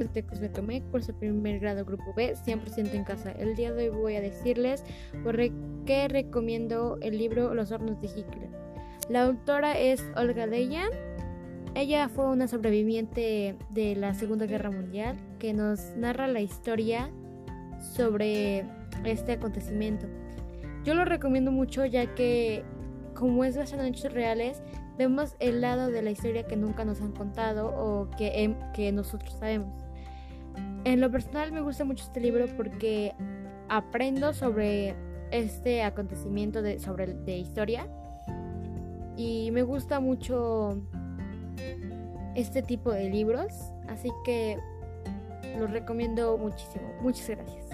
Zacatecos Betomec, por su primer grado Grupo B, 100% en casa. El día de hoy voy a decirles por qué recomiendo el libro Los hornos de Hitler. La autora es Olga Deyan. Ella fue una sobreviviente de la Segunda Guerra Mundial que nos narra la historia sobre este acontecimiento. Yo lo recomiendo mucho ya que como es basado en hechos reales, vemos el lado de la historia que nunca nos han contado o que, que nosotros sabemos. En lo personal me gusta mucho este libro porque aprendo sobre este acontecimiento de, sobre, de historia y me gusta mucho este tipo de libros, así que los recomiendo muchísimo. Muchas gracias.